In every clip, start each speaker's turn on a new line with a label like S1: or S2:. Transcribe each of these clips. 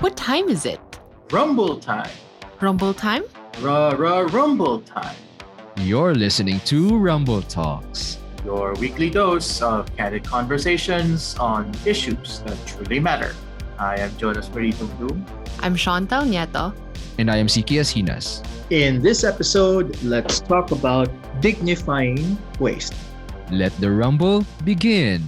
S1: What time is it?
S2: Rumble time.
S1: Rumble time?
S2: Ra ra rumble time.
S3: You're listening to Rumble Talks.
S2: Your weekly dose of candid conversations on issues that truly matter. I am Jonas Marito Bloom.
S1: I'm Chantal Nieto.
S3: And I am Siki Asinas.
S4: In this episode, let's talk about dignifying waste.
S3: Let the rumble begin.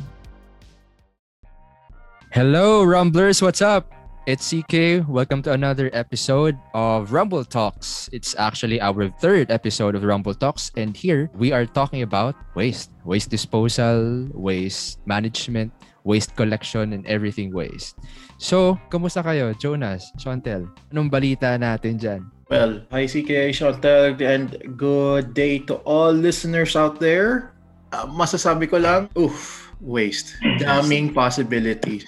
S3: Hello, Rumblers. What's up? It's CK. Welcome to another episode of Rumble Talks. It's actually our third episode of Rumble Talks, and here we are talking about waste, waste disposal, waste management, waste collection, and everything waste. So, kamusta kayo, Jonas, Chantel? Anong balita natin dyan?
S2: Well, hi CK, Chantal, and good day to all listeners out there. Uh, masasabi ko lang, oof, waste. Daming possibilities.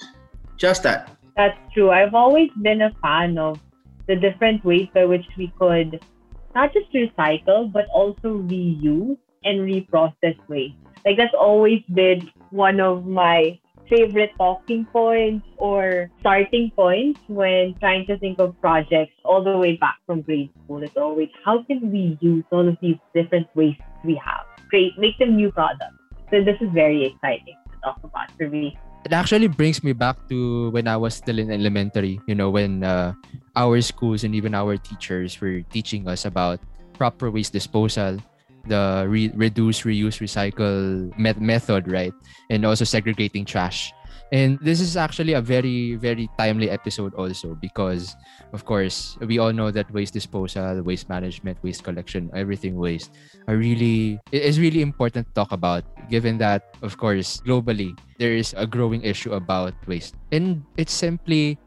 S2: Just that.
S5: That's true. I've always been a fan of the different ways by which we could not just recycle, but also reuse and reprocess waste. Like that's always been one of my favorite talking points or starting points when trying to think of projects all the way back from grade school. It's always how can we use all of these different wastes we have? Create make them new products. So this is very exciting for me
S3: it actually brings me back to when I was still in elementary, you know, when uh, our schools and even our teachers were teaching us about proper waste disposal, the re- reduce, reuse, recycle met- method, right? And also segregating trash. And this is actually a very, very timely episode also because, of course, we all know that waste disposal, waste management, waste collection, everything waste are really, it is really important to talk about given that, of course, globally, there is a growing issue about waste. And it's simply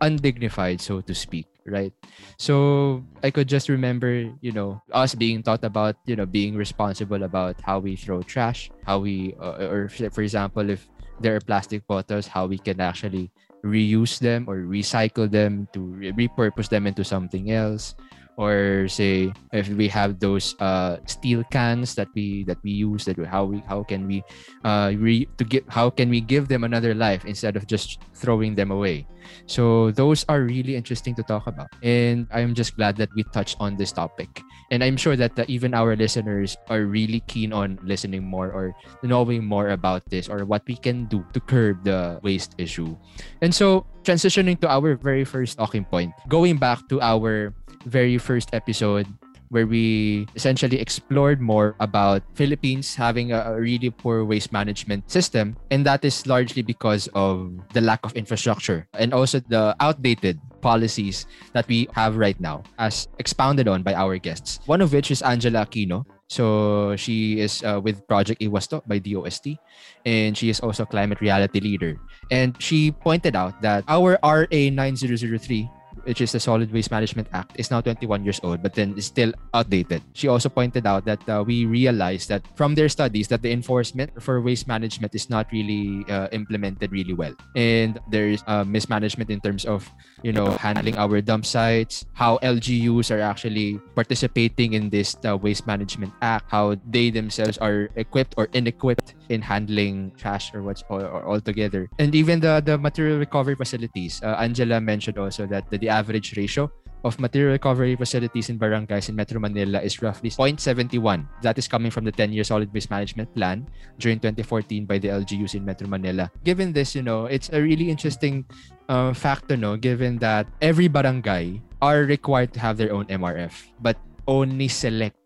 S3: undignified, so to speak right so i could just remember you know us being taught about you know being responsible about how we throw trash how we uh, or for example if there are plastic bottles, how we can actually reuse them or recycle them to re- repurpose them into something else or say if we have those uh, steel cans that we that we use that we, how we how can we uh, re, to get how can we give them another life instead of just throwing them away? So those are really interesting to talk about. And i'm just glad that we touched on this topic. And i'm sure that uh, even our listeners are really keen on listening more or knowing more about this or what we can do to curb the waste issue. And so transitioning to our very first talking point going back to our very first episode where we essentially explored more about Philippines having a, really poor waste management system. And that is largely because of the lack of infrastructure and also the outdated policies that we have right now, as expounded on by our guests. One of which is Angela Aquino. So she is uh, with Project Iwasto by DOST, and she is also climate reality leader. And she pointed out that our RA 9003 which is the Solid Waste Management Act, is now 21 years old, but then is still outdated. She also pointed out that uh, we realized that from their studies that the enforcement for waste management is not really uh, implemented really well, and there is uh, mismanagement in terms of you know handling our dump sites, how LGUs are actually participating in this uh, waste management act, how they themselves are equipped or inequipped in handling trash or what's or, or altogether, and even the the material recovery facilities. Uh, Angela mentioned also that the, the average ratio of material recovery facilities in barangays in Metro Manila is roughly 0.71. That is coming from the 10-year solid waste management plan during 2014 by the LGUs in Metro Manila. Given this, you know, it's a really interesting uh, factor, no, given that every barangay are required to have their own MRF, but only select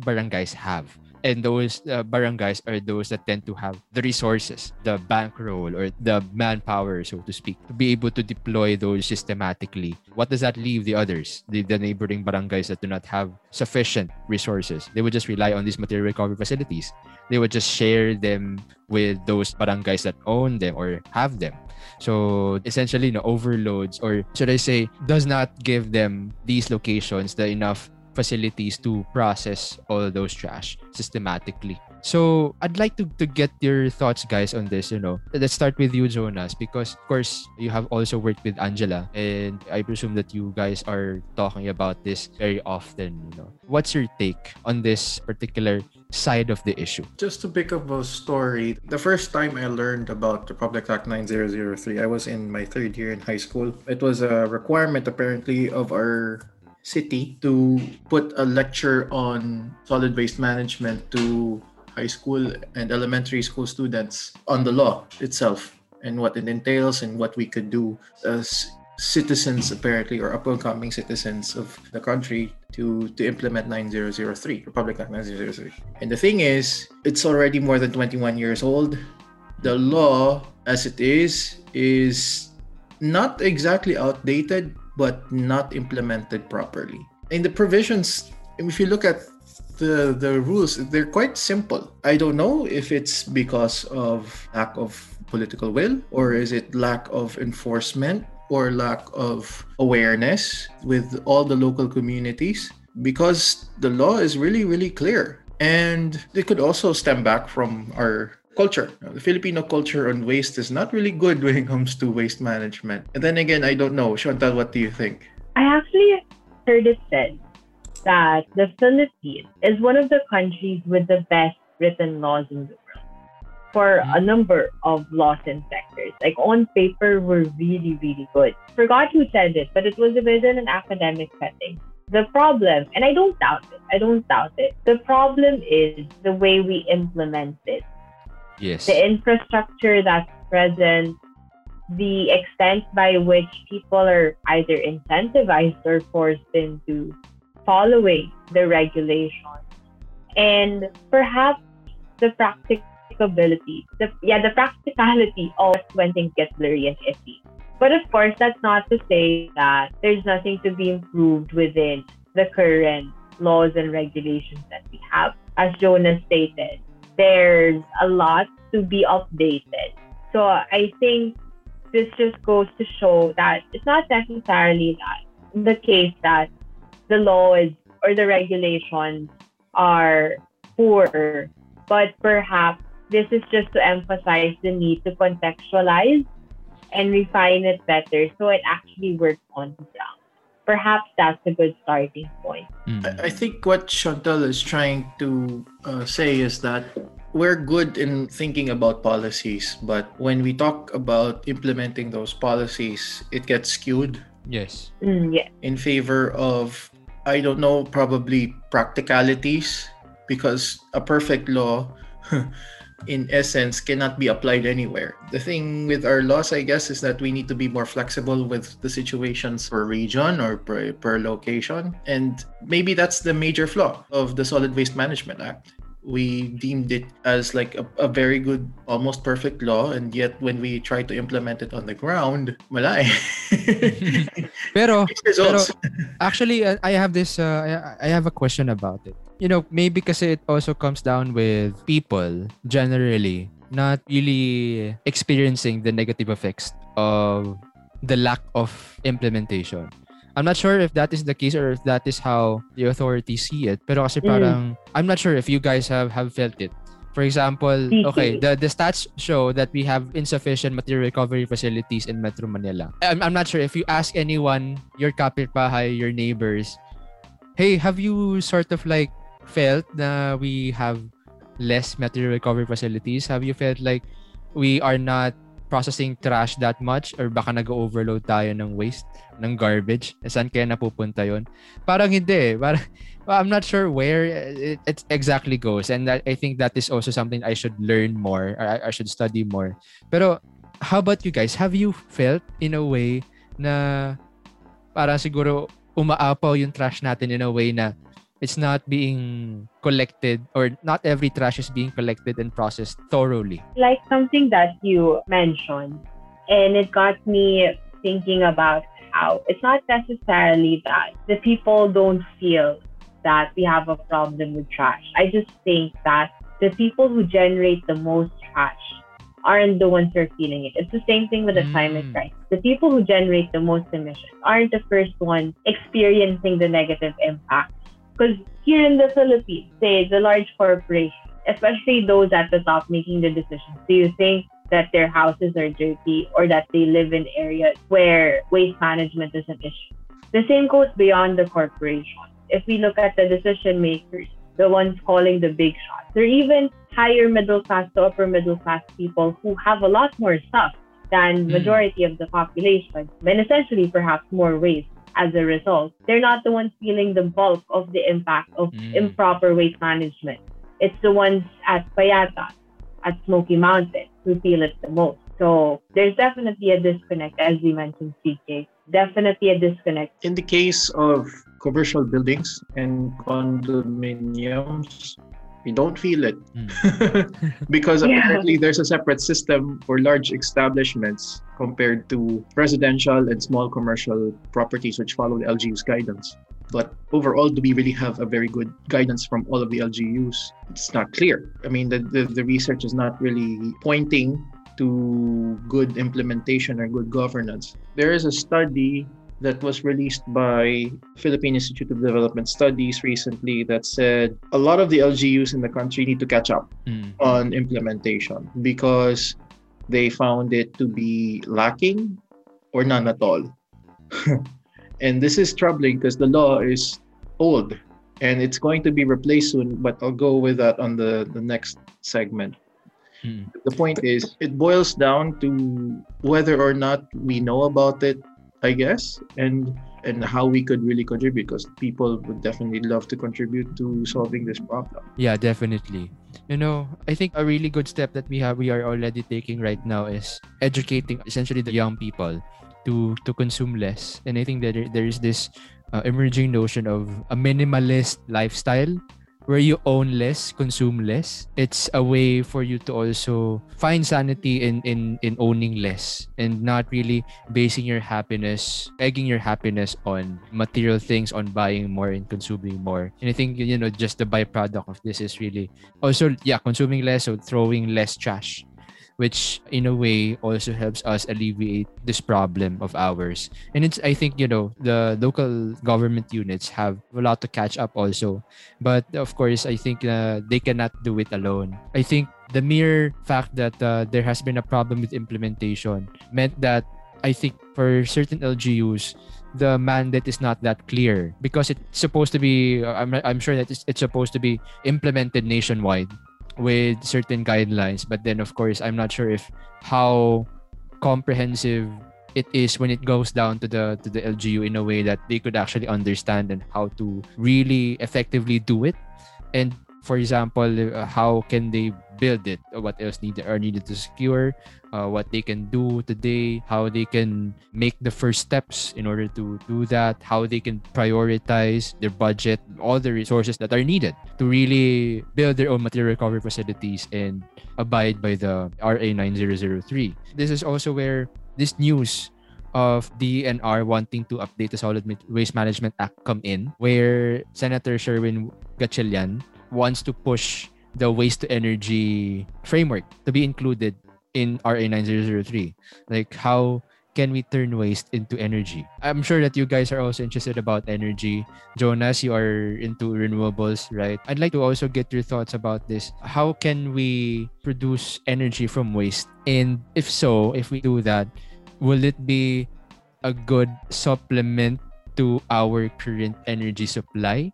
S3: barangays have and those uh, barangays are those that tend to have the resources, the bankroll or the manpower, so to speak, to be able to deploy those systematically. What does that leave the others, the, the neighboring barangays that do not have sufficient resources? They would just rely on these material recovery facilities. They would just share them with those barangays that own them or have them. So essentially, no overloads, or should I say, does not give them these locations the enough facilities to process all those trash systematically. So I'd like to, to get your thoughts, guys, on this. You know, let's start with you, Jonas, because of course you have also worked with Angela, and I presume that you guys are talking about this very often. You know, what's your take on this particular side of the issue?
S2: Just to pick up a story, the first time I learned about Republic Act 9003, I was in my third year in high school. It was a requirement, apparently, of our city to put a lecture on solid waste management to high school and elementary school students on the law itself and what it entails and what we could do as citizens apparently or up and coming citizens of the country to to implement 9003 republic act 9003 and the thing is it's already more than 21 years old. The law as it is is not exactly outdated but not implemented properly In the provisions if you look at the the rules they're quite simple i don't know if it's because of lack of political will or is it lack of enforcement or lack of awareness with all the local communities because the law is really, really clear. And it could also stem back from our culture. The Filipino culture on waste is not really good when it comes to waste management. And then again, I don't know. Chantal, what do you think?
S5: I actually heard it said that the Philippines is one of the countries with the best written laws in the world for a mm-hmm. number of laws and sectors. Like on paper, we're really, really good. Forgot who said it, but it was within an academic setting. The problem, and I don't doubt it, I don't doubt it. The problem is the way we implement it.
S3: Yes.
S5: The infrastructure that's present, the extent by which people are either incentivized or forced into following the regulations, and perhaps the practicability, the yeah, the practicality of when things get blurry and iffy. But of course, that's not to say that there's nothing to be improved within the current laws and regulations that we have. As Jonas stated, there's a lot to be updated. So I think this just goes to show that it's not necessarily that the case that the laws or the regulations are poor, but perhaps this is just to emphasize the need to contextualize and refine it better so it actually works on the ground. Perhaps that's a good starting point.
S3: Mm.
S2: I I think what Chantal is trying to uh, say is that we're good in thinking about policies, but when we talk about implementing those policies, it gets skewed
S3: Yes.
S5: Mm, yeah.
S2: in favor of, I don't know, probably practicalities, because a perfect law, in essence, cannot be applied anywhere. The thing with our laws, I guess, is that we need to be more flexible with the situations per region or per, per location. And maybe that's the major flaw of the Solid Waste Management Act. We deemed it as like a, a very good, almost perfect law, and yet when we try to implement it on the ground, wala eh.
S3: Pero actually uh, I have this uh, I I have a question about it. You know, maybe kasi it also comes down with people generally not really experiencing the negative effects of the lack of implementation. I'm not sure if that is the case or if that is how the authorities see it. Pero kasi
S5: Mm.
S3: parang I'm not sure if you guys have have felt it. For example, okay, the, the stats show that we have insufficient material recovery facilities in Metro Manila. I'm, I'm not sure if you ask anyone, your kapitbahay, your neighbors, hey, have you sort of like felt na we have less material recovery facilities? Have you felt like we are not processing trash that much or baka nag-overload tayo ng waste, ng garbage? Saan kaya napupunta yon? Parang hindi eh. Parang, well, I'm not sure where it, it exactly goes and that, I think that is also something I should learn more or I, I should study more. Pero how about you guys? Have you felt in a way na parang siguro umaapaw yung trash natin in a way na it's not being collected or not every trash is being collected and processed thoroughly.
S5: like something that you mentioned, and it got me thinking about how it's not necessarily that the people don't feel that we have a problem with trash. I just think that the people who generate the most trash aren't the ones who are feeling it. It's the same thing with the climate
S3: Mm.
S5: crisis. The people who generate the most emissions aren't the first ones experiencing the negative impact. Because here in the Philippines, say the large corporations, especially those at the top making the decisions, do you think that their houses are dirty or that they live in areas where waste management is an issue? The same goes beyond the corporation. If we look at the decision makers, the ones calling the big shots, they're even higher middle class to upper middle class people who have a lot more stuff than
S3: Mm.
S5: majority of the population, and essentially perhaps more waste as a result. They're not the ones feeling the bulk of the impact of
S3: Mm.
S5: improper waste management. It's the ones at Payatas, at Smoky Mountain, who feel it the most. So there's definitely a disconnect, as we mentioned, CK. Definitely a disconnect.
S2: In the case of commercial buildings and condominiums, we don't feel it mm. because
S5: Yeah.
S2: apparently there's a separate system for large establishments compared to residential and small commercial properties which follow the LGU's guidance. But overall, do we really have a very good guidance from all of the LGUs? It's not clear. I mean, the, the, the research is not really pointing to good implementation or good governance. There is a study that was released by Philippine Institute of Development Studies recently that said a lot of the LGUs in the country need to catch up
S3: Mm.
S2: on implementation because they found it to be lacking or none at all. and this is troubling because the law is old and it's going to be replaced soon, but I'll go with that on the, the next segment.
S3: Mm.
S2: The point is, it boils down to whether or not we know about it, I guess, and and how we could really contribute because people would definitely love to contribute to solving this problem.
S3: Yeah, definitely. You know, I think a really good step that we have we are already taking right now is educating essentially the young people to to consume less. And I think that there, there is this uh, emerging notion of a minimalist lifestyle where you own less, consume less. It's a way for you to also find sanity in in in owning less and not really basing your happiness, pegging your happiness on material things, on buying more and consuming more. And I think you know just the byproduct of this is really also yeah consuming less, so throwing less trash which in a way also helps us alleviate this problem of ours. And it's i think you know the local government units have a lot to catch up also. But of course i think uh, they cannot do it alone. I think the mere fact that uh, there has been a problem with implementation meant that i think for certain lgus the mandate is not that clear because it's supposed to be i'm, I'm sure that it's, it's supposed to be implemented nationwide with certain guidelines but then of course i'm not sure if how comprehensive it is when it goes down to the to the LGU in a way that they could actually understand and how to really effectively do it. And for example uh, how can they build it what else need are needed to secure uh, what they can do today how they can make the first steps in order to do that how they can prioritize their budget all the resources that are needed to really build their own material recovery facilities and abide by the RA 9003 this is also where this news of DNR wanting to update the Solid Waste Management Act come in, where Senator Sherwin Gatchalian wants to push the waste to energy framework to be included in RA 9003. Like how can we turn waste into energy? I'm sure that you guys are also interested about energy. Jonas, you are into renewables, right? I'd like to also get your thoughts about this. How can we produce energy from waste? And if so, if we do that, will it be a good supplement to our current energy supply?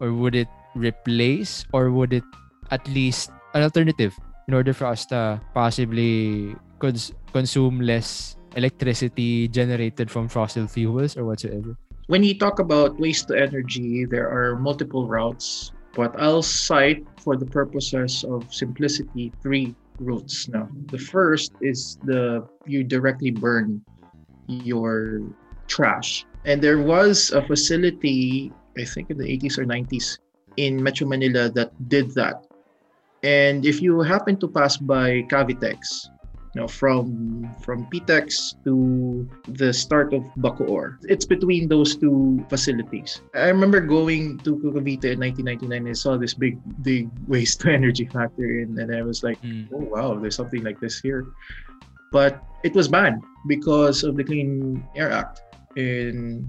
S3: Or would it replace or would it at least an alternative in order for us to possibly cons- consume less electricity generated from fossil fuels or whatsoever?
S2: When you talk about waste to energy, there are multiple routes, but I'll cite for the purposes of simplicity three routes now. The first is the you directly burn your trash. And there was a facility, I think in the 80s or 90s in Metro Manila that did that. And if you happen to pass by Cavitex, you know, from from PITX to the start of Bacoor. It's between those two facilities. I remember going to Cavite in 1999 and I saw this big big waste to energy factory and, and I was like, hmm. oh wow, there's something like this here. But it was banned because of the Clean Air Act in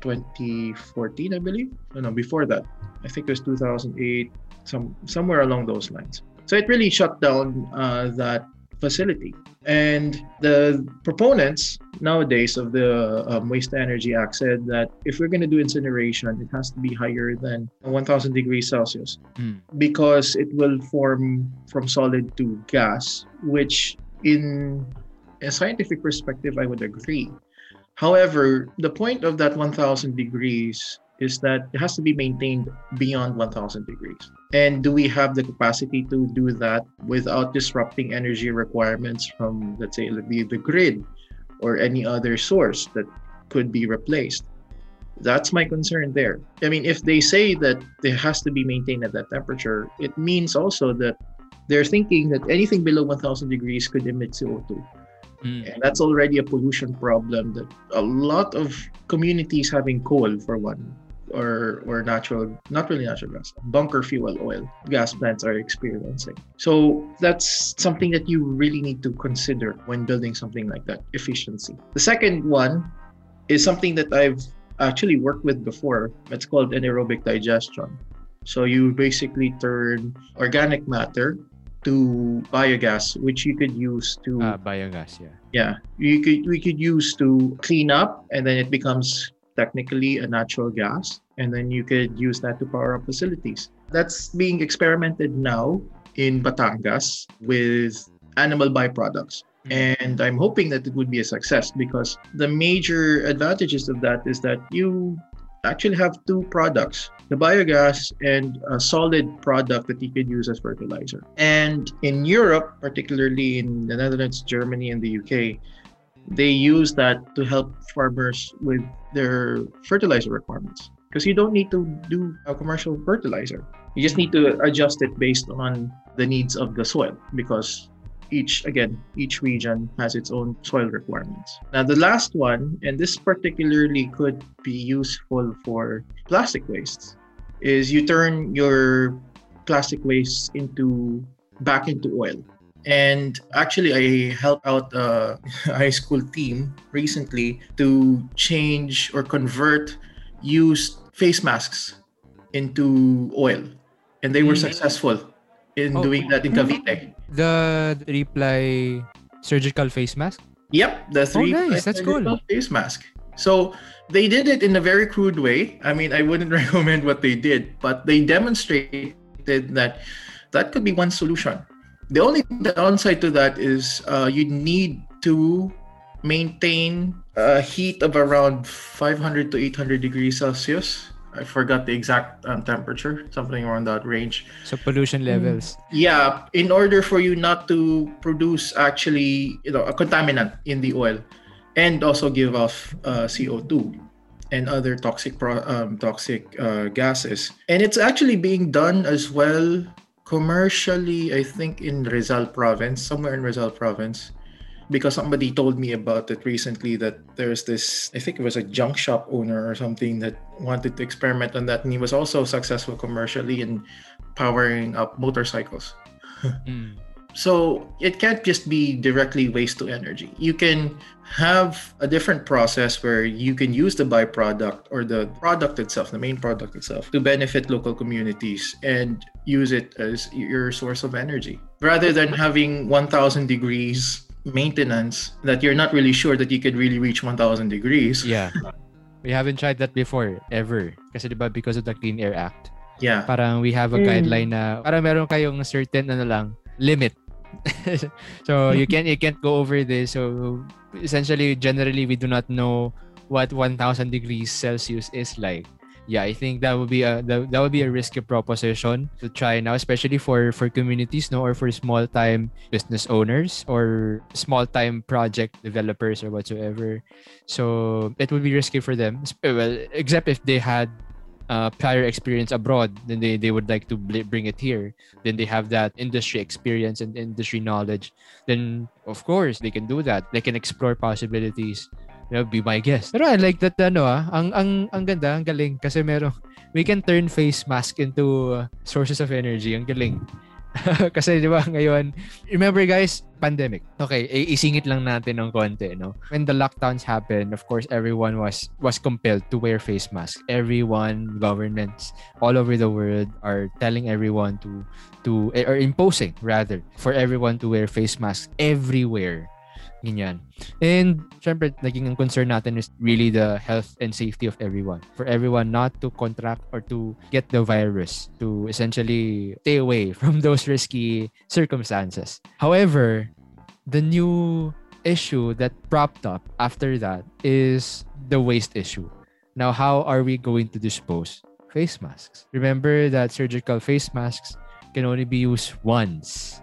S2: 2014, I believe. No, no, before that. I think it was 2008. Some somewhere along those lines. So it really shut down uh, that facility. And the proponents nowadays of the um, Waste to Energy Act said that if we're going to do incineration, it has to be higher than 1000 degrees Celsius
S3: Mm.
S2: because it will form from solid to gas, which in a scientific perspective, I would agree. However, the point of that 1000 degrees is that it has to be maintained beyond 1000 degrees. And do we have the capacity to do that without disrupting energy requirements from, let's say, the, the grid or any other source that could be replaced? That's my concern there. I mean, if they say that it has to be maintained at that temperature, it means also that they're thinking that anything below 1000 degrees could emit CO2.
S3: Mm.
S2: And that's already a pollution problem that a lot of communities having coal for one or or natural not really natural gas bunker fuel oil gas plants are experiencing. So that's something that you really need to consider when building something like that efficiency. The second one is something that i've actually worked with before. It's called anaerobic digestion. So you basically turn organic matter to biogas which you could use to
S3: Ah, biogas, yeah.
S2: yeah you could we could use to clean up and then it becomes technically a natural gas and then you could use that to power up facilities. That's being experimented now in batangas with animal byproducts. Mm-hmm. And i'm hoping that it would be a success because the major advantages of that is that you actually have two products the biogas and a solid product that you could use as fertilizer. And in europe particularly in the netherlands germany and the uk they use that to help farmers with their fertilizer requirements. Because you don't need to do a commercial fertilizer. You just need to adjust it based on the needs of the soil because each again each region has its own soil requirements. Now the last one and this particularly could be useful for plastic wastes is you turn your plastic waste into back into oil and actually, I helped out a high school team recently to change or convert used face masks into oil. And they were
S3: Mhm.
S2: successful in
S3: Oh.
S2: doing that in Cavite.
S3: The reply surgical face mask?
S2: Yep, the three
S3: Oh, nice. That's cool.
S2: face mask. So they did it in a very crude way. I mean, I wouldn't recommend what they did, but they demonstrated that that could be one solution. The only downside to that is uh, you need to maintain a heat of around 500 to 800 degrees Celsius. I forgot the exact um, temperature, something around that range.
S3: So pollution
S2: Mm.
S3: levels.
S2: Yeah, in order for you not to produce actually, you know, a contaminant in the oil, and also give off uh, CO2 and other toxic pro- um, toxic uh, gases. And it's actually being done as well commercially. I think in Rizal Province, somewhere in Rizal Province. Because somebody told me about it recently that there's this, I think it was a junk shop owner or something that wanted to experiment on that. And he was also successful commercially in powering up motorcycles.
S3: Mm.
S2: So it can't just be directly waste to energy. You can have a different process where you can use the byproduct or the product itself, the main product itself, to benefit local communities and use it as your source of energy. Rather than having 1000 degrees maintenance that you're not really sure that you could really reach 1000 degrees.
S3: Yeah. We haven't tried that before, ever. Kasi diba, because of the Clean Air Act.
S2: Yeah.
S3: Parang we have a
S5: Mm.
S3: guideline na, parang meron kayong certain, ano lang, limit. so you can't you can't go over this. So essentially, generally, we do not know what 1,000 degrees Celsius is like. Yeah, I think that would be a that, that would be a risky proposition to try now, especially for for communities, no, or for small time business owners or small time project developers or whatsoever. So it would be risky for them. Well, except if they had uh, prior experience abroad, then they, they would like to bring it here. Then they have that industry experience and industry knowledge. Then of course they can do that. They can explore possibilities. That would be my guess. Pero I like that ano ah, ang ang ang ganda, ang galing kasi meron we can turn face mask into uh, sources of energy. Ang galing. Kasi di ba ngayon, remember guys, pandemic. Okay, isingit lang natin ng konti, no? When the lockdowns happened, of course, everyone was was compelled to wear face masks. Everyone, governments all over the world are telling everyone to to or imposing rather for everyone to wear face masks everywhere. Ganyan. And syempre, naging ang concern natin is really the health and safety of everyone. For everyone not to contract or to get the virus, to essentially stay away from those risky circumstances. However, the new issue that propped up after that is the waste issue. Now, how are we going to dispose face masks? Remember that surgical face masks can only be used once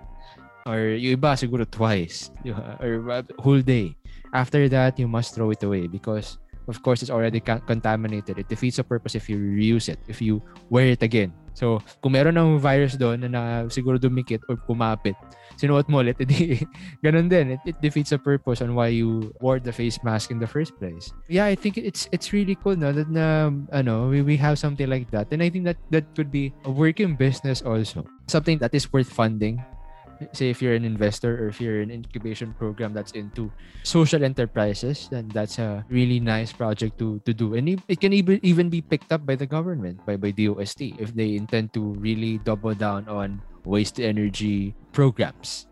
S3: or yung iba siguro twice di ba? or uh, whole day. After that, you must throw it away because of course it's already contaminated. It defeats the purpose if you reuse it, if you wear it again. So, kung meron ng virus doon na, na siguro dumikit or kumapit, sinuot mo ulit, edi ganun din. It, it defeats the purpose on why you wore the face mask in the first place. Yeah, I think it's it's really cool no that na ano, we, we have something like that. And I think that that could be a working business also. Something that is worth funding say if you're an investor or if you're an incubation program that's into social enterprises then that's a really nice project to to do and it can even even be picked up by the government by by DOST if they intend to really double down on waste energy programs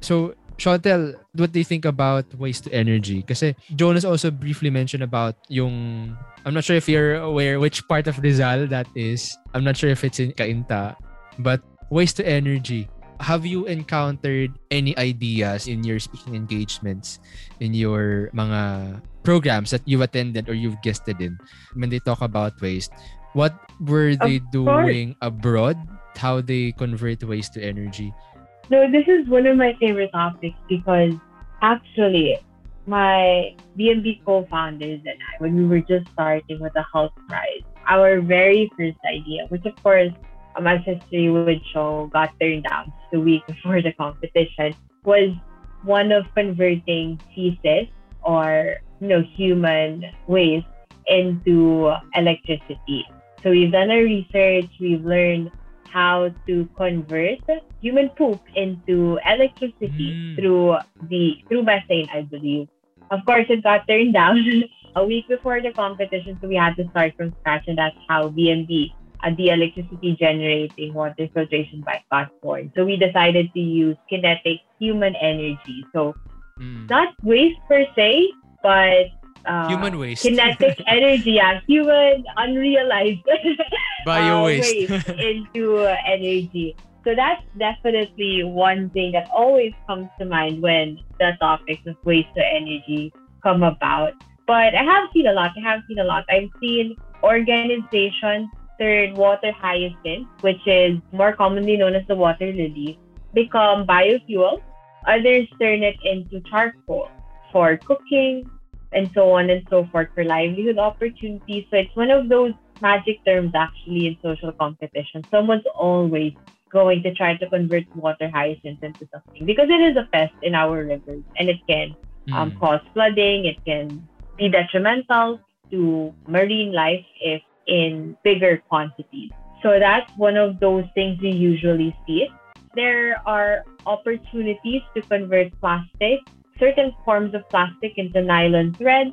S3: so Chantal, what do you think about waste to energy? Because Jonas also briefly mentioned about yung I'm not sure if you're aware which part of Rizal that is. I'm not sure if it's in Cainta, but waste to energy have you encountered any ideas in your speaking engagements in your mga programs that you've attended or you've guested in? When they talk about waste what were they doing abroad? How they convert waste to energy?
S5: No this is one of my favorite topics because actually my BNB co-founders and I when we were just starting with the Hult Prize our very first idea which of course history would show, got turned down the week before the competition was one of converting feces or you know human waste into electricity. So we've done our research, we've learned how to convert human poop into electricity
S3: Mm.
S5: through the through methane, I believe. Of course, it got turned down a week before the competition, so we had to start from scratch, and that's how BNB uh, the electricity generating water filtration got born. So we decided to use kinetic human energy. So
S3: Mm.
S5: not waste per se, but uh,
S3: human waste
S5: kinetic energy, yeah, human unrealized
S3: bio
S5: uh,
S3: waste
S5: into uh, energy. So that's definitely one thing that always comes to mind when the topics of waste to energy come about. But I have seen a lot. I have seen a lot. I've seen organizations turn water hyacinth, which is more commonly known as the water lily, become biofuel. Others turn it into charcoal for cooking and so on and so forth for livelihood opportunities. So it's one of those magic terms actually in social competition. Someone's always going to try to convert water hyacinth into something because it is a pest in our rivers and it can um,
S3: Mm.
S5: cause flooding. It can be detrimental to marine life if in bigger quantities. So that's one of those things we usually see. There are opportunities to convert plastic, certain forms of plastic into nylon thread.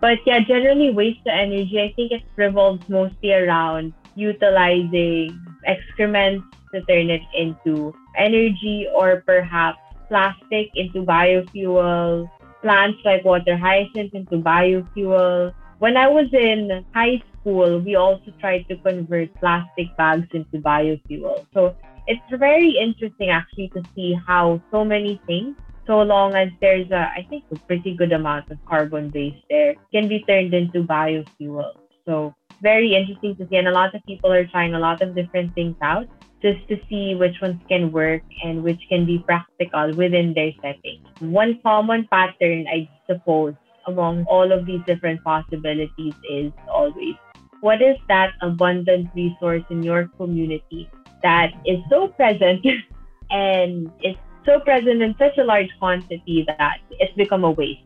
S5: But yeah, generally waste to energy, I think it revolves mostly around utilizing excrements to turn it into energy or perhaps plastic into biofuel, plants like water hyacinth into biofuel. When I was in high school, we also tried to convert plastic bags into biofuel. So it's very interesting actually to see how so many things, so long as there's a, I think, a pretty good amount of carbon base there, can be turned into biofuel. So very interesting to see. And a lot of people are trying a lot of different things out just to see which ones can work and which can be practical within their setting. One common pattern, I suppose, among all of these different possibilities is always what is that abundant resource in your community that is so present and is so present in such a large quantity that it's become a waste?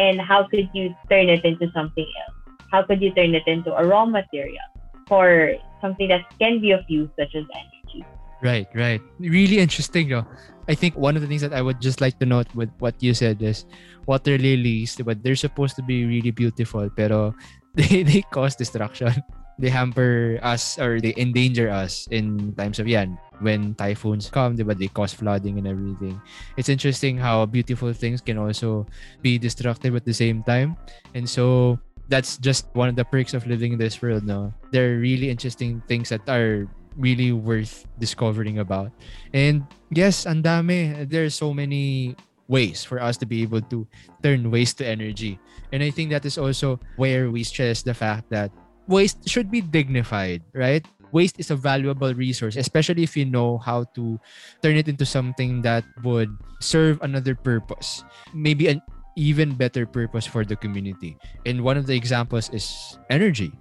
S5: And how could you turn it into something else? How could you turn it into a raw material for something that can be of use, such as energy?
S3: Right, right. Really interesting, though. I think one of the things that I would just like to note with what you said is water lilies, but they're supposed to be really beautiful, pero they, they cause destruction. They hamper us or they endanger us in times of yan. When typhoons come, diba, they cause flooding and everything. It's interesting how beautiful things can also be destructive at the same time. And so that's just one of the perks of living in this world, no? There are really interesting things that are really worth discovering about. And yes, and dami. There are so many ways for us to be able to turn waste to energy. And I think that is also where we stress the fact that waste should be dignified, right? Waste is a valuable resource, especially if you know how to turn it into something that would serve another purpose. Maybe an even better purpose for the community. And one of the examples is energy,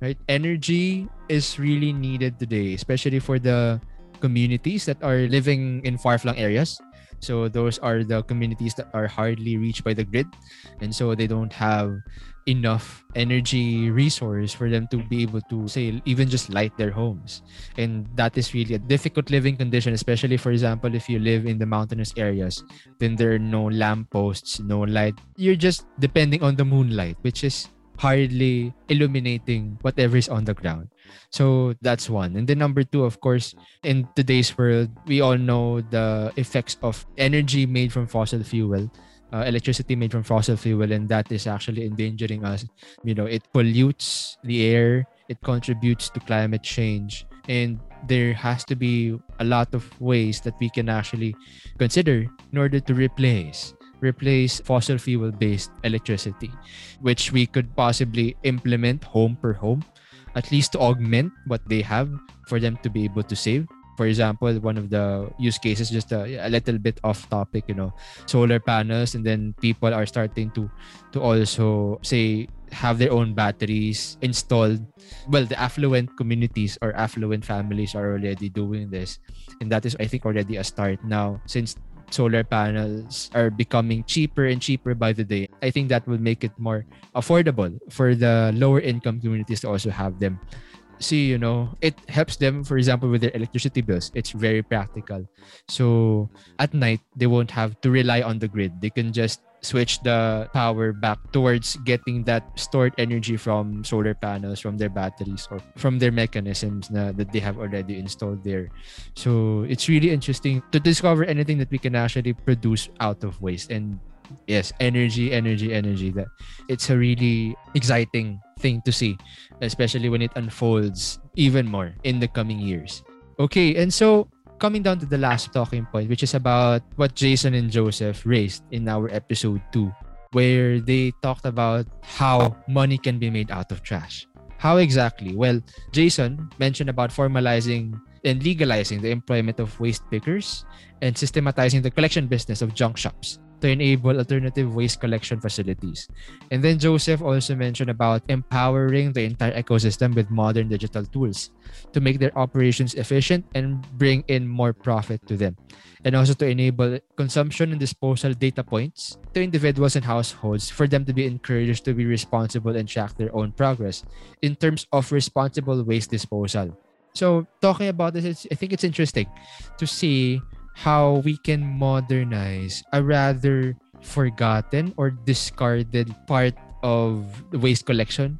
S3: right? Energy is really needed today, especially for the communities that are living in far-flung areas. So those are the communities that are hardly reached by the grid, and so they don't have enough energy resource for them to be able to say even just light their homes. And that is really a difficult living condition especially for example if you live in the mountainous areas then there are no lampposts no light. You're just depending on the moonlight which is hardly illuminating whatever is on the ground so that's one. And then number two of course in today's world we all know the effects of energy made from fossil fuel uh, electricity made from fossil fuel and that is actually endangering us. You know it pollutes the air it contributes to climate change and there has to be a lot of ways that we can actually consider in order to replace replace fossil fuel based electricity which we could possibly implement home per home at least to augment what they have for them to be able to save. For example one of the use cases just a, a, little bit off topic you know solar panels and then people are starting to to also say have their own batteries installed. Well the affluent communities or affluent families are already doing this. And that is i think already a start now since solar panels are becoming cheaper and cheaper by the day i think that will make it more affordable for the lower income communities to also have them. See you know it helps them for example with their electricity bills. It's very practical. So at night they won't have to rely on the grid. They can just switch the power back towards getting that stored energy from solar panels from their batteries or from their mechanisms na, that they have already installed there. So it's really interesting to discover anything that we can actually produce out of waste. And yes energy energy energy. That it's a really exciting thing to see especially when it unfolds even more in the coming years. Okay and so coming down to the last talking point which is about what jason and joseph raised in our episode 2 where they talked about how money can be made out of trash. How exactly? Well jason mentioned about formalizing and legalizing the employment of waste pickers and systematizing the collection business of junk shops to enable alternative waste collection facilities. And then Joseph also mentioned about empowering the entire ecosystem with modern digital tools to make their operations efficient and bring in more profit to them. And also to enable consumption and disposal data points to individuals and households for them to be encouraged to be responsible and track their own progress in terms of responsible waste disposal. So talking about this, I think it's interesting to see how we can modernize a rather forgotten or discarded part of the waste collection.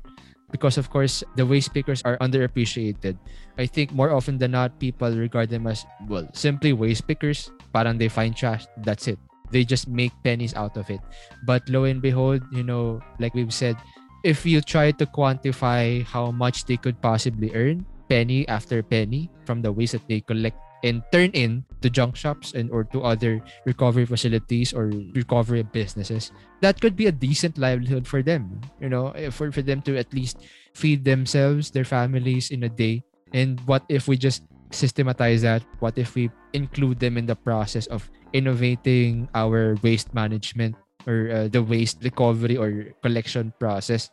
S3: Because of course the waste pickers are underappreciated. I think more often than not people regard them as well simply waste pickers. Parang they find trash. That's it. They just make pennies out of it. But lo and behold you know like we've said if you try to quantify how much they could possibly earn penny after penny from the waste that they collect and turn in to junk shops and or to other recovery facilities or recovery businesses that could be a decent livelihood for them you know eh, for, for them to at least feed themselves their families in a day. And what if we just systematize that? What if we include them in the process of innovating our waste management or uh, the waste recovery or collection process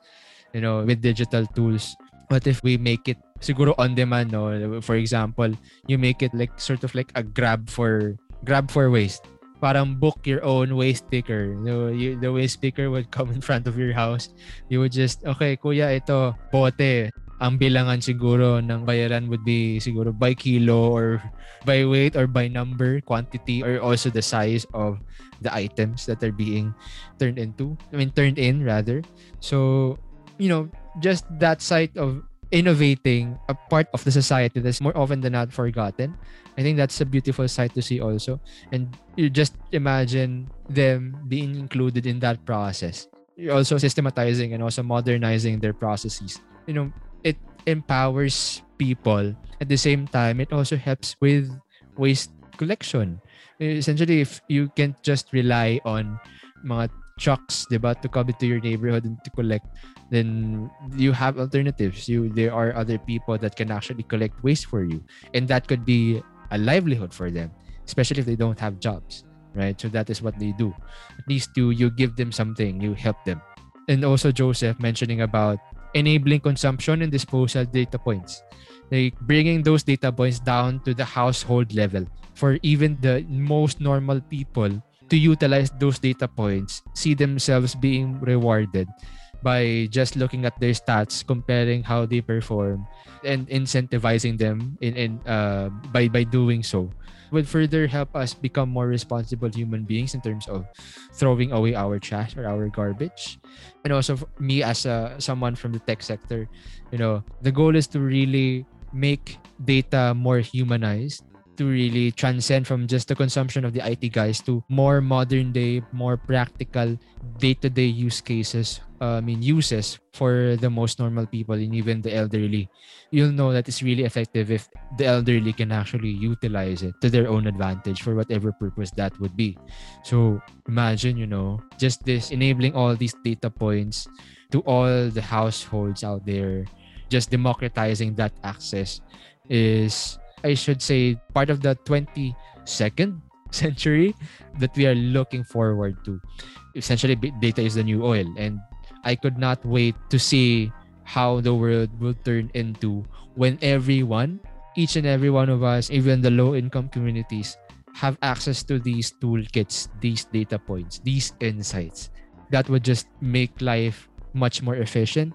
S3: you know with digital tools? What if we make it siguro on demand no for example you make it like sort of like a grab for grab for waste parang book your own waste picker know, you, the waste picker would come in front of your house you would just okay kuya ito bote ang bilangan siguro ng bayaran would be siguro by kilo or by weight or by number, quantity, or also the size of the items that are being turned into. I mean, turned in rather. So, you know, just that side of innovating a part of the society that's more often than not forgotten. I think that's a beautiful sight to see also. And you just imagine them being included in that process. You're also systematizing and also modernizing their processes. You know, it empowers people. At the same time, it also helps with waste collection. Essentially, if you can't just rely on mga trucks, diba, to come into your neighborhood and to collect, then you have alternatives. You there are other people that can actually collect waste for you, and that could be a livelihood for them, especially if they don't have jobs, right? So that is what they do. At least you you give them something, you help them. And also Joseph mentioning about enabling consumption and disposal data points. Like bringing those data points down to the household level for even the most normal people to utilize those data points, see themselves being rewarded by just looking at their stats, comparing how they perform, and incentivizing them in, in uh, by by doing so would further help us become more responsible human beings in terms of throwing away our trash or our garbage. And also me as a someone from the tech sector you know the goal is to really make data more humanized to really transcend from just the consumption of the IT guys to more modern day, more practical day-to-day use cases, uh, I mean uses for the most normal people and even the elderly. You'll know that it's really effective if the elderly can actually utilize it to their own advantage for whatever purpose that would be. So imagine, you know, just this enabling all these data points to all the households out there, just democratizing that access is I should say, part of the 22nd century that we are looking forward to. Essentially, data is the new oil. And I could not wait to see how the world will turn into when everyone, each and every one of us, even the low income communities, have access to these toolkits, these data points, these insights. That would just make life much more efficient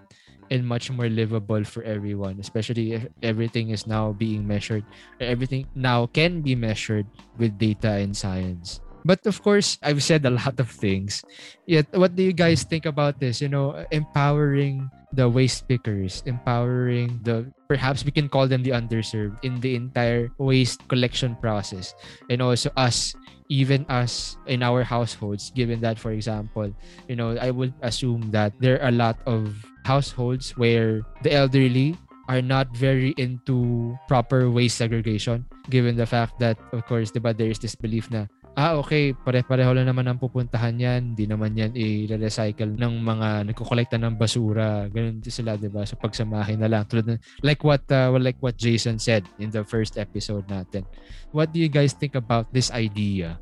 S3: and much more livable for everyone, especially if everything is now being measured. Everything now can be measured with data and science. But of course, I've said a lot of things. Yet, what do you guys think about this? You know, empowering the waste pickers, empowering the perhaps we can call them the underserved in the entire waste collection process, and also us even us in our households given that for example you know i would assume that there are a lot of households where the elderly are not very into proper waste segregation given the fact that of course diba there is this belief na ah okay. Pare-pareho lang naman ang pupuntahan yan hindi naman yan i-recycle ng mga nagkokolekta ng basura. Ganun din sila diba so pagsamahin na lang. Tulad ng, like what uh, like what Jason said in the first episode natin. What do you guys think about this idea?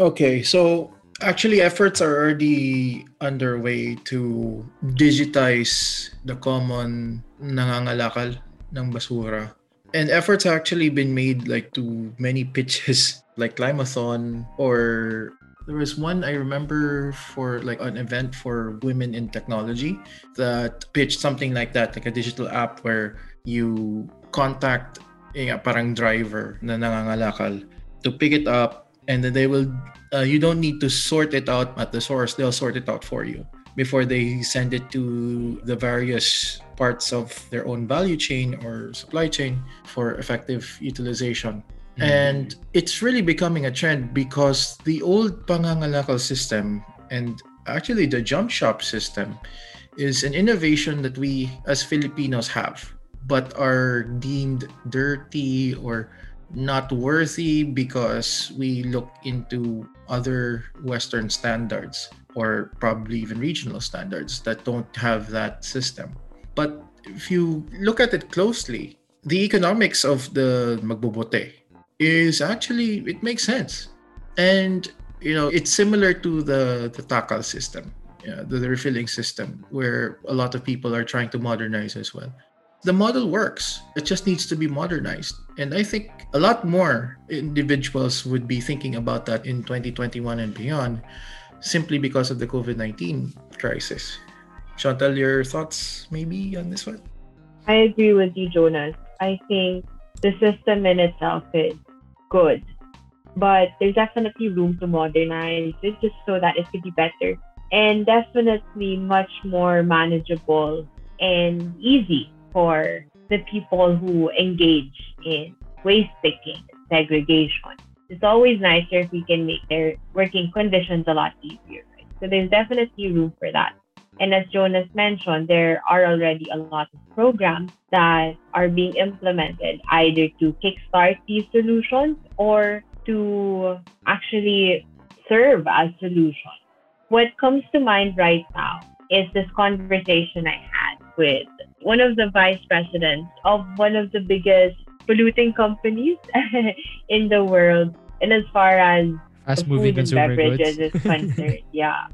S2: Okay so Actually, efforts are already underway to digitize the common nangangalakal ng basura. And efforts have actually been made like to many pitches like Climathon or there was one I remember for like an event for women in technology that pitched something like that, like a digital app where you contact a parang driver na nangangalakal to pick it up and then they will uh, you don't need to sort it out at the source. They'll sort it out for you before they send it to the various parts of their own value chain or supply chain for effective utilization and it's really becoming a trend because the old pangangalakal system and actually the junk shop system is an innovation that we as Filipinos have but are deemed dirty or not worthy because we look into other Western standards or probably even regional standards that don't have that system. But if you look at it closely, the economics of the magbobote is actually it makes sense, and you know it's similar to the the takal system, the, the refilling system, where a lot of people are trying to modernize as well the model works. It just needs to be modernized. And I think a lot more individuals would be thinking about that in 2021 and beyond simply because of the COVID 19 crisis. Chantal, your thoughts maybe on this one?
S5: I agree with you, Jonas. I think the system in itself is good, but there's definitely room to modernize it just so that it could be better and definitely much more manageable and easy for the people who engage in waste picking segregation. It's always nicer if we can make their working conditions a lot easier. Right? So there's definitely room for that. And as Jonas mentioned, there are already a lot of programs that are being implemented either to kickstart these solutions or to actually serve as solutions. What comes to mind right now is this conversation I had with one of the vice presidents of one of the biggest polluting companies in the world, and as far as
S3: Fast moving consumer
S5: beverages
S3: goods.
S5: is concerned, yeah.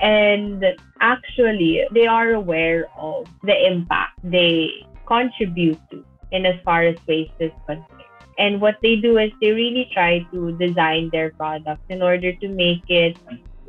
S5: And actually, they are aware of the impact they contribute to in as far as waste is concerned. And what they do is they really try to design their products in order to make it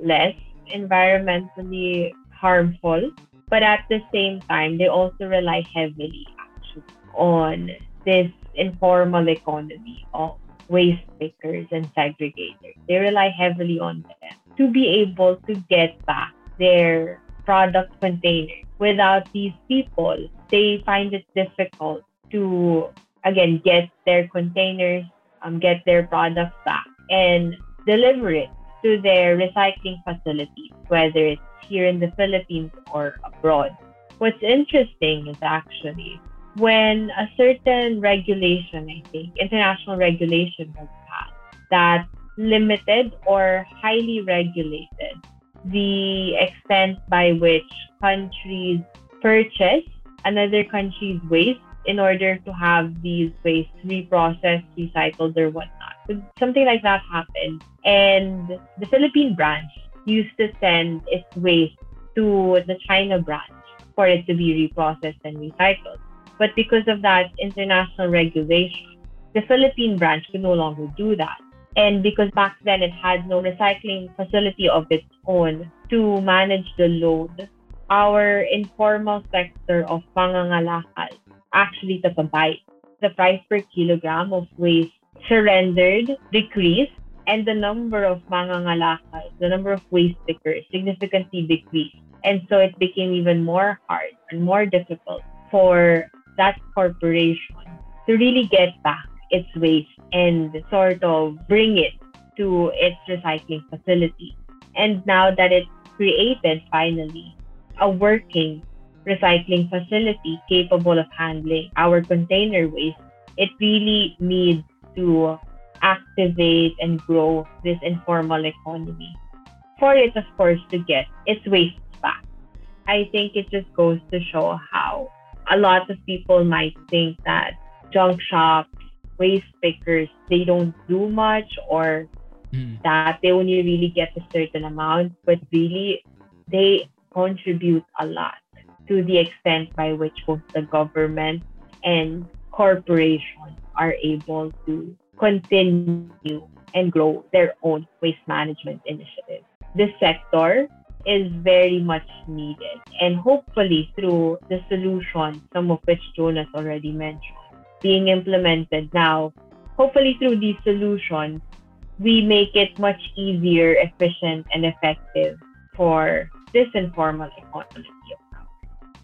S5: less environmentally harmful. But at the same time, they also rely heavily actually on this informal economy of waste pickers and segregators. They rely heavily on them to be able to get back their product containers. Without these people, they find it difficult to again get their containers, um, get their products back, and deliver it to their recycling facilities, whether it's here in the Philippines or abroad. What's interesting is actually when a certain regulation, I think, international regulation was passed that limited or highly regulated the extent by which countries purchase another country's waste in order to have these waste reprocessed, recycled, or whatnot. So something like that happened. And the Philippine branch used to send its waste to the China branch for it to be reprocessed and recycled. But because of that international regulation, the Philippine branch could no longer do that. And because back then it had no recycling facility of its own to manage the load, our informal sector of mangangalakal actually bite. The price per kilogram of waste surrendered decreased, and the number of mangangalakal, the number of waste pickers, significantly decreased. And so it became even more hard and more difficult for that corporation to really get back its waste and sort of bring it to its recycling facility. And now that it's created finally a working recycling facility capable of handling our container waste, it really needs to activate and grow this informal economy for it, of course, to get its waste back. I think it just goes to show how a lot of people might think that junk shops, waste pickers, they don't do much or
S3: Mm.
S5: that they only really get a certain amount, but really they contribute a lot to the extent by which both the government and corporations are able to continue and grow their own waste management initiatives. This sector is very much needed, and hopefully, through the solutions, some of which Jonas already mentioned, being implemented now, hopefully, through these solutions, we make it much easier, efficient, and effective for this informal economy.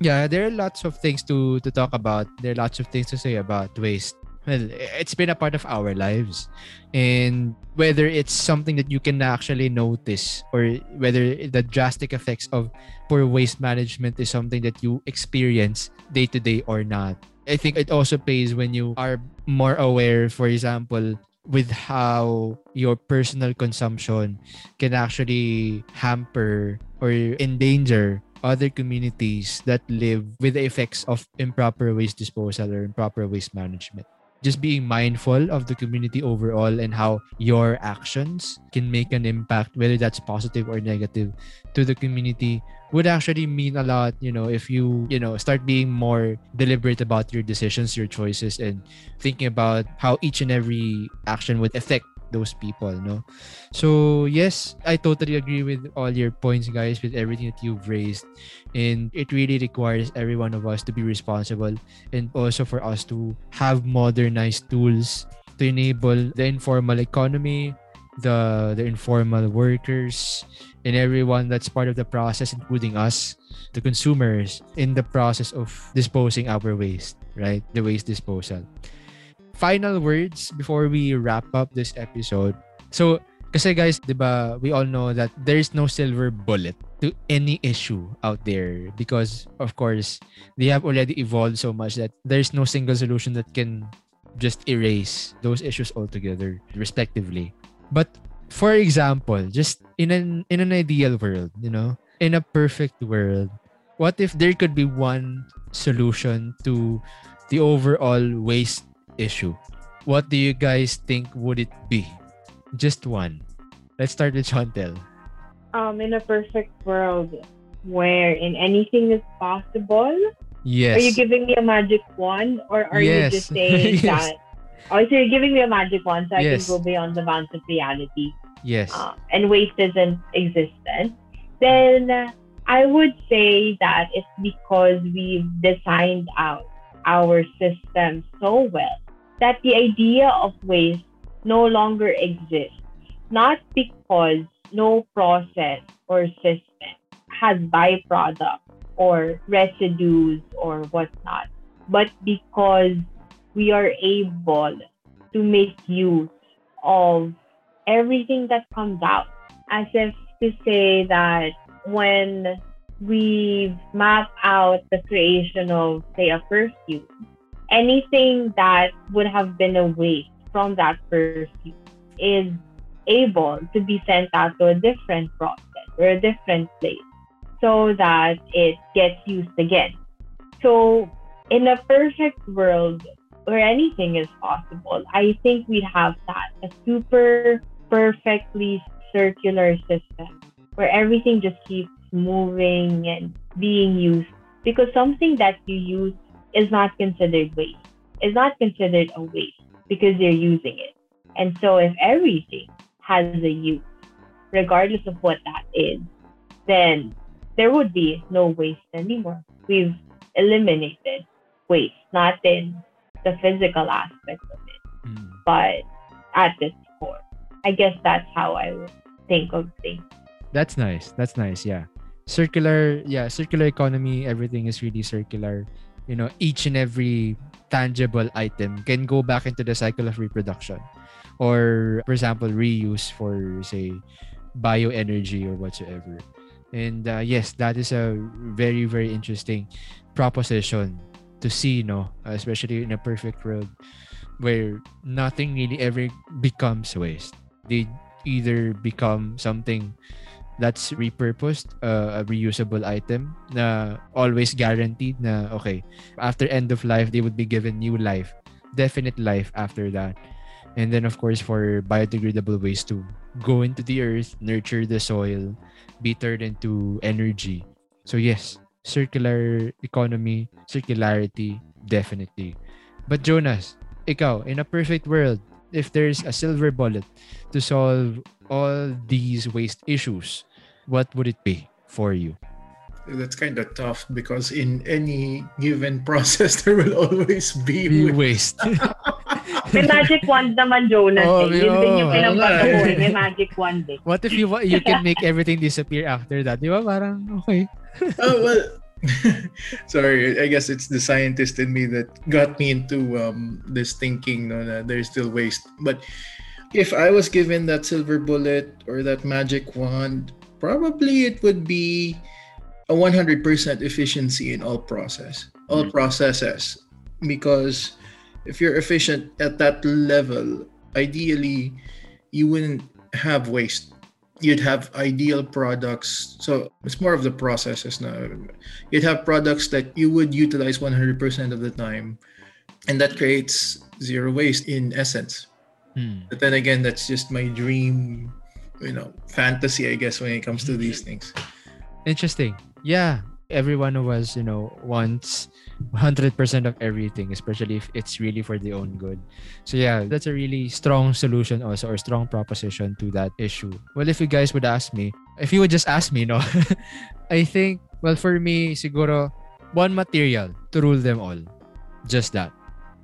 S3: Yeah, there are lots of things to to talk about. There are lots of things to say about waste. Well, it's been a part of our lives. And whether it's something that you can actually notice or whether the drastic effects of poor waste management is something that you experience day to day or not. I think it also pays when you are more aware, for example, with how your personal consumption can actually hamper or endanger other communities that live with the effects of improper waste disposal or improper waste management. Just being mindful of the community overall and how your actions can make an impact, whether that's positive or negative, to the community would actually mean a lot, you know, if you, you know, start being more deliberate about your decisions, your choices, and thinking about how each and every action would affect those people no? So yes i totally agree with all your points guys with everything that you've raised. And it really requires every one of us to be responsible and also for us to have modernized tools to enable the informal economy the the informal workers and everyone that's part of the process including us the consumers in the process of disposing our waste right? The waste disposal. Final words before we wrap up this episode. So kasi guys, 'di we all know that there's no silver bullet to any issue out there because of course, they have already evolved so much that there's no single solution that can just erase those issues altogether respectively. But for example, just in an in an ideal world, you know, in a perfect world, what if there could be one solution to the overall waste issue? What do you guys think would it be? Just one. Let's start with Chantal.
S5: Um, in a perfect world where in anything is possible,
S3: Yes.
S5: are you giving me a magic wand or are
S3: Yes.
S5: you just saying
S3: Yes.
S5: that? Oh, so you're giving me a magic wand so I
S3: Yes.
S5: can go beyond the bounds of reality
S3: yes.
S5: um, and waste isn't existent, then uh, I would say that it's because we've designed out our system so well that the idea of waste no longer exists. Not because no process or system has byproducts or residues or whatnot, but because we are able to make use of everything that comes out as if to say that when we map out the creation of say a perfume anything that would have been a waste from that perfume is able to be sent out to a different process or a different place so that it gets used again. So in a perfect world where anything is possible i think we'd have that a super perfectly circular system where everything just keeps moving and being used because something that you use is not considered waste is not considered a waste because you're using it and so if everything has a use regardless of what that is then there would be no waste anymore we've eliminated waste not in the physical aspect of it
S3: Mm.
S5: but at its core. I guess that's how I would think of things.
S3: That's nice. That's nice. Yeah. Circular, yeah, circular economy, everything is really circular. You know, each and every tangible item can go back into the cycle of reproduction. Or, for example, reuse for, say, bioenergy or whatsoever. And uh, yes, that is a very, very interesting proposition to see, no? Especially in a perfect world where nothing really ever becomes waste. They either become something that's repurposed, uh, a reusable item na always guaranteed na okay, after end of life they would be given new life, definite life after that. And then of course for biodegradable waste to go into the earth, nurture the soil, be turned into energy. So yes, circular economy, circularity, definitely. But Jonas, ikaw, in a perfect world, if there's a silver bullet to solve all these waste issues, what would it be for you?
S2: That's kind of tough because in any given process, there will always be.
S3: Be
S2: waste.
S3: waste.
S5: May magic wand naman, Jonas.
S3: Oh,
S5: eh. Yun din yung
S3: yeah.
S5: pinagbago ko. eh. May magic wand eh.
S3: what if you wa- you can make everything disappear after that? Di ba? Parang okay.
S2: oh well. Sorry, I guess it's the scientist in me that got me into um, this thinking no, that there's still waste. But if I was given that silver bullet or that magic wand, probably it would be a 100% efficiency in all process, all
S3: Mm.
S2: processes. Because if you're efficient at that level, ideally, you wouldn't have waste. You'd have ideal products. So it's more of the processes now. You'd have products that you would utilize 100% of the time. And that creates zero waste in essence.
S3: Hmm.
S2: But then again, that's just my dream, you know, fantasy, I guess, when it comes to these things.
S3: Interesting. Yeah. Every one of us, you know, wants 100% of everything, especially if it's really for the own good. So yeah, that's a really strong solution also or strong proposition to that issue. Well, if you guys would ask me, if you would just ask me, no, I think, well, for me, siguro, one material to rule them all. Just that.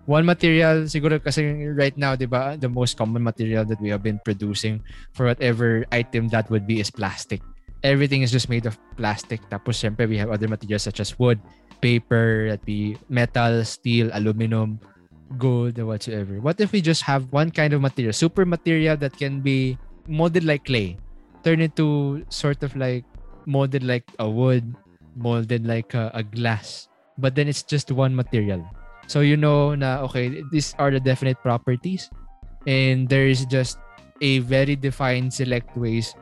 S3: One material, siguro kasi right now, di ba, the most common material that we have been producing for whatever item that would be is plastic. Everything is just made of plastic. Tapos, syempre, we have other materials such as wood, paper, that be metal, steel, aluminum, gold, or whatsoever. What if we just have one kind of material, super material that can be molded like clay, turn into sort of like molded like a wood, molded like a, a glass, but then it's just one material. So you know na okay, these are the definite properties and there is just a very defined select ways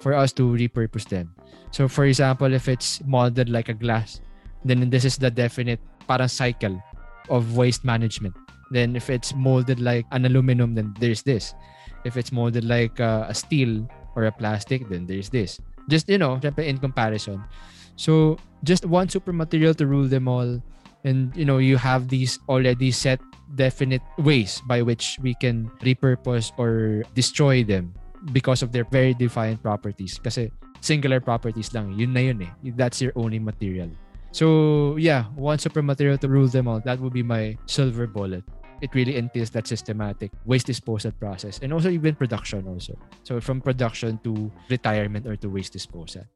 S3: for us to repurpose them. So for example, if it's molded like a glass, then this is the definite parang cycle of waste management. Then if it's molded like an aluminum, then there's this. If it's molded like uh, a steel or a plastic, then there's this. Just, you know, in comparison. So just one super material to rule them all. And, you know, you have these already set definite ways by which we can repurpose or destroy them because of their very defined properties. Kasi singular properties lang. Yun na yun eh. That's your only material. So yeah, one super material to rule them all. That would be my silver bullet. It really entails that systematic waste disposal process and also even production also. So from production to retirement or to waste disposal.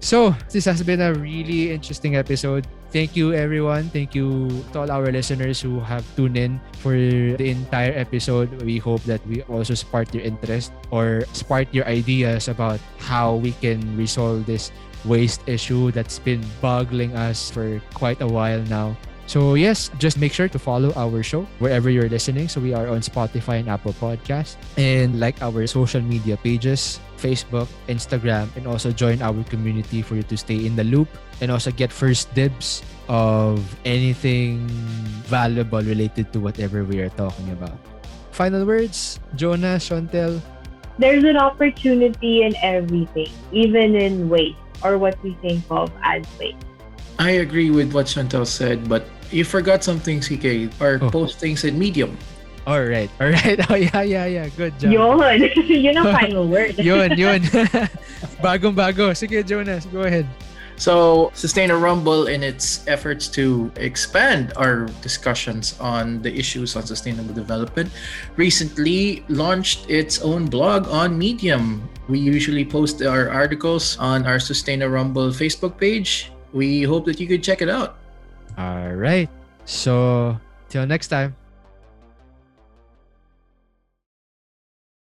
S3: So this has been a really interesting episode. Thank you everyone. Thank you to all our listeners who have tuned in for the entire episode. We hope that we also sparked your interest or sparked your ideas about how we can resolve this waste issue that's been boggling us for quite a while now. So yes, just make sure to follow our show wherever you're listening. So we are on Spotify and Apple Podcasts and like our social media pages, Facebook, Instagram, and also join our community for you to stay in the loop and also get first dibs of anything valuable related to whatever we are talking about. Final words, Jonah, Chantal.
S5: There's an opportunity in everything, even in waste or what we think of as waste.
S2: I agree with what Chantal said, but you forgot something, CK. Our
S3: Oh.
S2: postings in Medium.
S3: All right, all right. Oh yeah, yeah, yeah. Good job.
S5: Yun. Yun ang final word.
S3: yun, yun. Bagong bago. Sige, Jonas, go ahead.
S2: So, Sustainer Rumble, in its efforts to expand our discussions on the issues on sustainable development, recently launched its own blog on Medium. We usually post our articles on our Sustainer Rumble Facebook page. We hope that you could check it out.
S3: All right. So, till next time.